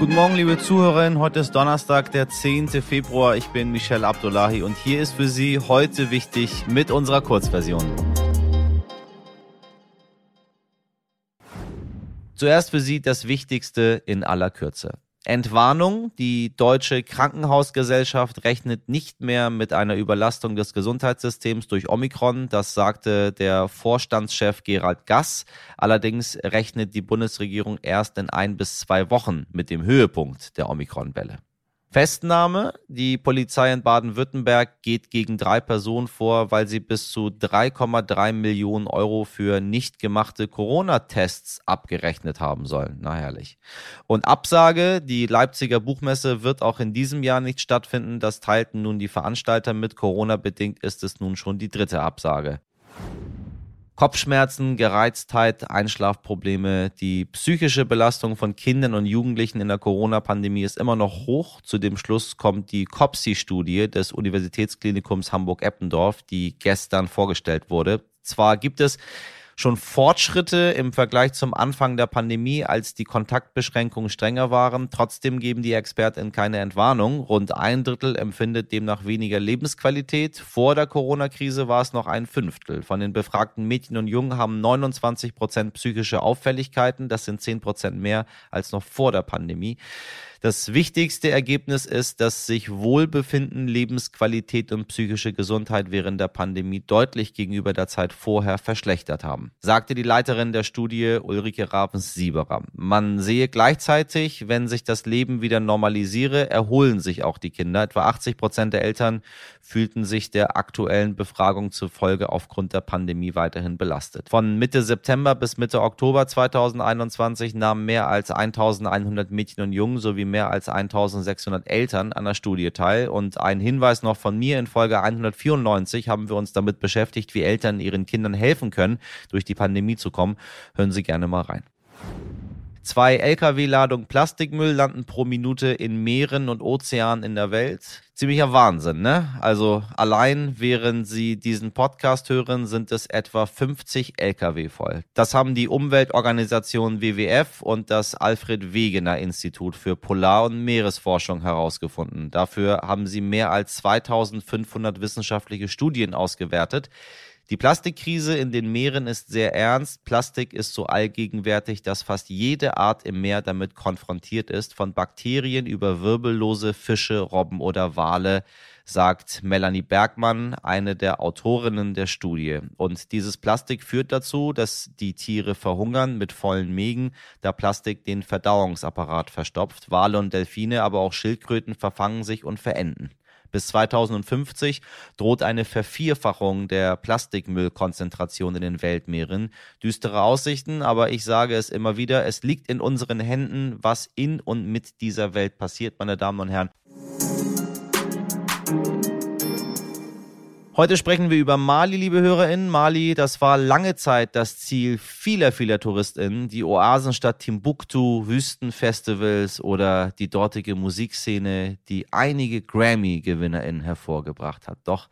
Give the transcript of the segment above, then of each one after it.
Guten Morgen, liebe Zuhörerinnen. Heute ist Donnerstag, der 10. Februar. Ich bin Michelle Abdullahi und hier ist für Sie heute wichtig mit unserer Kurzversion. Zuerst für Sie das Wichtigste in aller Kürze. Entwarnung. Die Deutsche Krankenhausgesellschaft rechnet nicht mehr mit einer Überlastung des Gesundheitssystems durch Omikron. Das sagte der Vorstandschef Gerald Gass. Allerdings rechnet die Bundesregierung erst in ein bis zwei Wochen mit dem Höhepunkt der Omikron-Welle. Festnahme. Die Polizei in Baden-Württemberg geht gegen drei Personen vor, weil sie bis zu 3,3 Millionen Euro für nicht gemachte Corona-Tests abgerechnet haben sollen. Na herrlich. Und Absage. Die Leipziger Buchmesse wird auch in diesem Jahr nicht stattfinden. Das teilten nun die Veranstalter mit. Corona-bedingt ist es nun schon die dritte Absage. Kopfschmerzen, Gereiztheit, Einschlafprobleme, die psychische Belastung von Kindern und Jugendlichen in der Corona-Pandemie ist immer noch hoch. Zu dem Schluss kommt die COPSI-Studie des Universitätsklinikums Hamburg-Eppendorf, die gestern vorgestellt wurde. Zwar gibt es schon Fortschritte im Vergleich zum Anfang der Pandemie, als die Kontaktbeschränkungen strenger waren. Trotzdem geben die Experten keine Entwarnung. Rund ein Drittel empfindet demnach weniger Lebensqualität. Vor der Corona-Krise war es noch ein Fünftel. Von den befragten Mädchen und Jungen haben 29 Prozent psychische Auffälligkeiten. Das sind 10 Prozent mehr als noch vor der Pandemie. Das wichtigste Ergebnis ist, dass sich Wohlbefinden, Lebensqualität und psychische Gesundheit während der Pandemie deutlich gegenüber der Zeit vorher verschlechtert haben, sagte die Leiterin der Studie Ulrike Ravens-Sieberer. Man sehe gleichzeitig, wenn sich das Leben wieder normalisiere, erholen sich auch die Kinder. Etwa 80 Prozent der Eltern fühlten sich der aktuellen Befragung zufolge aufgrund der Pandemie weiterhin belastet. Von Mitte September bis Mitte Oktober 2021 nahmen mehr als 1100 Mädchen und Jungen sowie mehr als 1600 Eltern an der Studie teil. Und ein Hinweis noch von mir, in Folge 194 haben wir uns damit beschäftigt, wie Eltern ihren Kindern helfen können, durch die Pandemie zu kommen. Hören Sie gerne mal rein. Zwei Lkw-Ladungen Plastikmüll landen pro Minute in Meeren und Ozeanen in der Welt. Ziemlicher Wahnsinn, ne? Also allein während Sie diesen Podcast hören, sind es etwa 50 Lkw voll. Das haben die Umweltorganisation WWF und das Alfred Wegener Institut für Polar- und Meeresforschung herausgefunden. Dafür haben sie mehr als 2500 wissenschaftliche Studien ausgewertet. Die Plastikkrise in den Meeren ist sehr ernst. Plastik ist so allgegenwärtig, dass fast jede Art im Meer damit konfrontiert ist, von Bakterien über wirbellose Fische, Robben oder Wale, sagt Melanie Bergmann, eine der Autorinnen der Studie. Und dieses Plastik führt dazu, dass die Tiere verhungern mit vollen Mägen, da Plastik den Verdauungsapparat verstopft. Wale und Delfine, aber auch Schildkröten verfangen sich und verenden. Bis 2050 droht eine Vervierfachung der Plastikmüllkonzentration in den Weltmeeren. Düstere Aussichten, aber ich sage es immer wieder, es liegt in unseren Händen, was in und mit dieser Welt passiert, meine Damen und Herren. Heute sprechen wir über Mali, liebe HörerInnen. Mali, das war lange Zeit das Ziel vieler, vieler TouristInnen. Die Oasenstadt Timbuktu, Wüstenfestivals oder die dortige Musikszene, die einige Grammy-GewinnerInnen hervorgebracht hat. Doch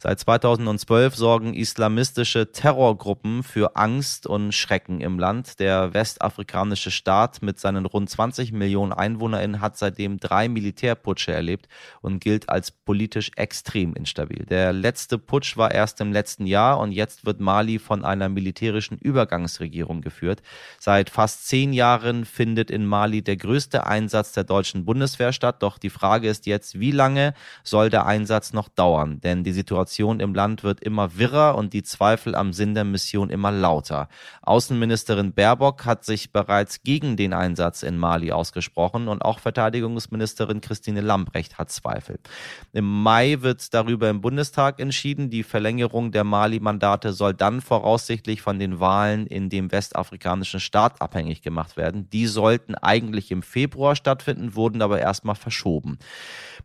Seit 2012 sorgen islamistische Terrorgruppen für Angst und Schrecken im Land. Der westafrikanische Staat mit seinen rund 20 Millionen EinwohnerInnen hat seitdem drei Militärputsche erlebt und gilt als politisch extrem instabil. Der letzte Putsch war erst im letzten Jahr und jetzt wird Mali von einer militärischen Übergangsregierung geführt. Seit fast zehn Jahren findet in Mali der größte Einsatz der deutschen Bundeswehr statt. Doch die Frage ist jetzt, wie lange soll der Einsatz noch dauern? Denn die Situation Situation im Land wird immer wirrer und die Zweifel am Sinn der Mission immer lauter. Außenministerin Baerbock hat sich bereits gegen den Einsatz in Mali ausgesprochen und auch Verteidigungsministerin Christine Lambrecht hat Zweifel. Im Mai wird darüber im Bundestag entschieden. Die Verlängerung der Mali-Mandate soll dann voraussichtlich von den Wahlen in dem westafrikanischen Staat abhängig gemacht werden. Die sollten eigentlich im Februar stattfinden, wurden aber erstmal verschoben.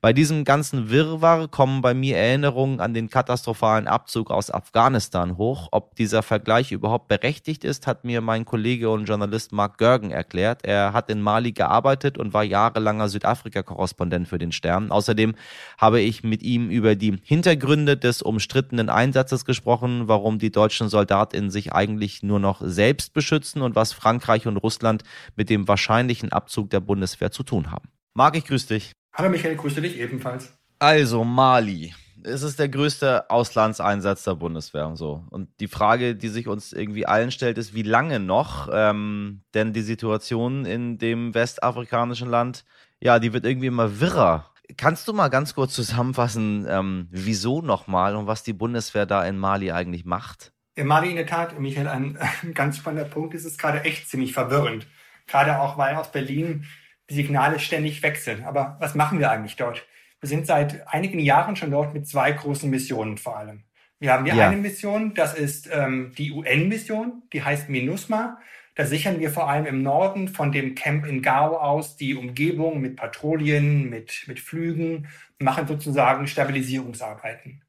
Bei diesem ganzen Wirrwarr kommen bei mir Erinnerungen an den katastrophalen Abzug aus Afghanistan hoch. Ob dieser Vergleich überhaupt berechtigt ist, hat mir mein Kollege und Journalist Mark Görgen erklärt. Er hat in Mali gearbeitet und war jahrelanger Südafrika-Korrespondent für den Stern. Außerdem habe ich mit ihm über die Hintergründe des umstrittenen Einsatzes gesprochen, warum die deutschen Soldatinnen sich eigentlich nur noch selbst beschützen und was Frankreich und Russland mit dem wahrscheinlichen Abzug der Bundeswehr zu tun haben. Marc, ich grüße dich. Hallo Michael, grüße dich ebenfalls. Also Mali. Es ist der größte Auslandseinsatz der Bundeswehr und so. Und die Frage, die sich uns irgendwie allen stellt, ist, wie lange noch? Ähm, denn die Situation in dem westafrikanischen Land, ja, die wird irgendwie immer wirrer. Kannst du mal ganz kurz zusammenfassen, ähm, wieso nochmal und was die Bundeswehr da in Mali eigentlich macht? In Mali in der Tat, Michael, ein, ganz spannender Punkt. Es ist gerade echt ziemlich verwirrend. Gerade auch, weil aus Berlin die Signale ständig wechseln. Aber was machen wir eigentlich dort? Wir sind seit einigen Jahren schon dort mit zwei großen Missionen vor allem. Wir haben hier ja. eine Mission, das ist ähm, die UN-Mission, die heißt MINUSMA. Da sichern wir vor allem im Norden von dem Camp in Gao aus die Umgebung mit Patrouillen, mit, mit Flügen, machen sozusagen Stabilisierungsarbeiten.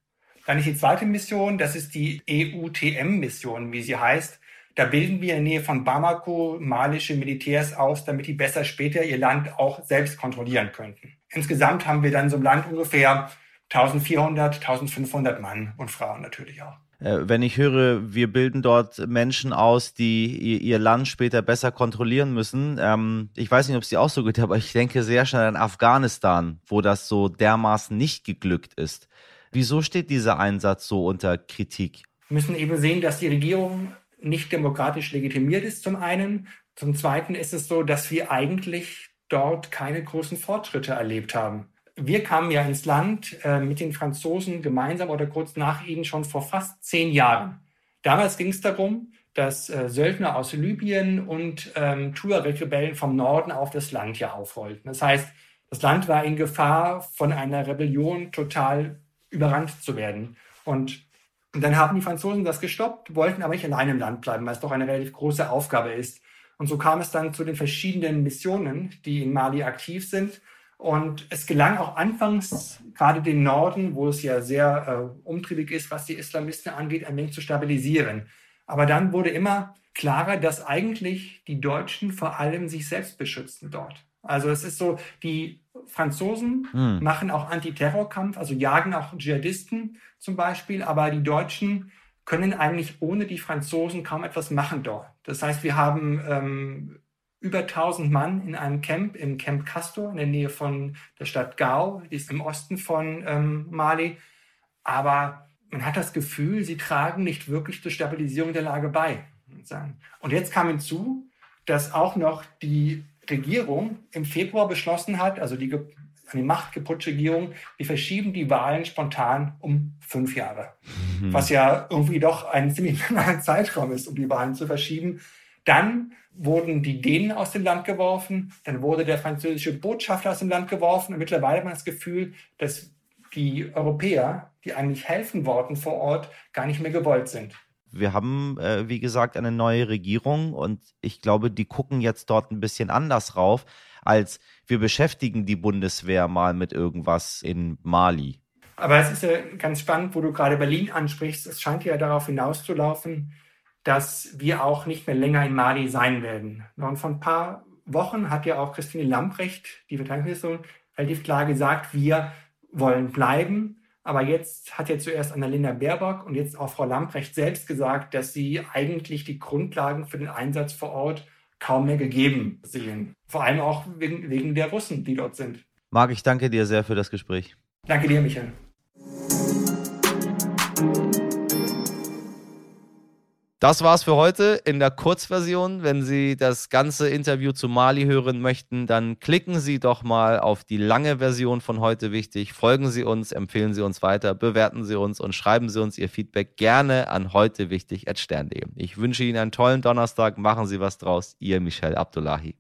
Dann ist die zweite Mission, das ist die EUTM-Mission, wie sie heißt. Da bilden wir in der Nähe von Bamako malische Militärs aus, damit die besser später ihr Land auch selbst kontrollieren könnten. Insgesamt haben wir dann so im Land ungefähr 1400, 1500 Mann und Frauen natürlich auch. Äh, wenn ich höre, wir bilden dort Menschen aus, die ihr Land später besser kontrollieren müssen. Ähm, ich weiß nicht, ob es dir auch so geht, aber ich denke sehr schnell an Afghanistan, wo das so dermaßen nicht geglückt ist. Wieso steht dieser Einsatz so unter Kritik? Wir müssen eben sehen, dass die Regierung nicht demokratisch legitimiert ist zum einen. Zum zweiten ist es so, dass wir eigentlich dort keine großen Fortschritte erlebt haben. Wir kamen ja ins Land äh, mit den Franzosen gemeinsam oder kurz nach ihnen schon vor fast zehn Jahren. Damals ging es darum, dass äh, Söldner aus Libyen und ähm, Tuareg-Rebellen vom Norden auf das Land hier aufrollten. Das heißt, das Land war in Gefahr, von einer Rebellion total überrannt zu werden. Und und dann haben die Franzosen das gestoppt, wollten aber nicht allein im Land bleiben, weil es doch eine relativ große Aufgabe ist. Und so kam es dann zu den verschiedenen Missionen, die in Mali aktiv sind. Und es gelang auch anfangs, gerade den Norden, wo es ja sehr äh, umtriebig ist, was die Islamisten angeht, ein wenig zu stabilisieren. Aber dann wurde immer klarer, dass eigentlich die Deutschen vor allem sich selbst beschützen dort. Also es ist so, die Franzosen hm. machen auch Antiterrorkampf, also jagen auch Dschihadisten zum Beispiel, aber die Deutschen können eigentlich ohne die Franzosen kaum etwas machen dort. Das heißt, wir haben ähm, über 1000 Mann in einem Camp, im Camp Castor in der Nähe von der Stadt Gao, die ist im Osten von ähm, Mali. Aber man hat das Gefühl, sie tragen nicht wirklich zur Stabilisierung der Lage bei. Und jetzt kam hinzu, dass auch noch die Regierung im Februar beschlossen hat, also die an die Macht geputschte Regierung, wir verschieben die Wahlen spontan um fünf Jahre. Mhm. Was ja irgendwie doch ein ziemlich langer Zeitraum ist, um die Wahlen zu verschieben. Dann wurden die Dänen aus dem Land geworfen, dann wurde der französische Botschafter aus dem Land geworfen und mittlerweile hat man das Gefühl, dass die Europäer, die eigentlich helfen wollten vor Ort, gar nicht mehr gewollt sind. Wir haben, äh, wie gesagt, eine neue Regierung und ich glaube, die gucken jetzt dort ein bisschen anders rauf, als wir beschäftigen die Bundeswehr mal mit irgendwas in Mali. Aber es ist ja ganz spannend, wo du gerade Berlin ansprichst. Es scheint ja darauf hinauszulaufen, dass wir auch nicht mehr länger in Mali sein werden. Und vor ein paar Wochen hat ja auch Christine Lamprecht, die Verteidigungsministerin, relativ klar gesagt, wir wollen bleiben. Aber jetzt hat ja zuerst Annalena Baerbock und jetzt auch Frau Lamprecht selbst gesagt, dass sie eigentlich die Grundlagen für den Einsatz vor Ort kaum mehr gegeben sehen. Vor allem auch wegen, wegen der Russen, die dort sind. Marc, ich danke dir sehr für das Gespräch. Danke dir, Michael. Das war's für heute in der Kurzversion. Wenn Sie das ganze Interview zu Mali hören möchten, dann klicken Sie doch mal auf die lange Version von heute wichtig. Folgen Sie uns, empfehlen Sie uns weiter, bewerten Sie uns und schreiben Sie uns Ihr Feedback gerne an heute wichtig Ich wünsche Ihnen einen tollen Donnerstag. Machen Sie was draus. Ihr Michel Abdullahi.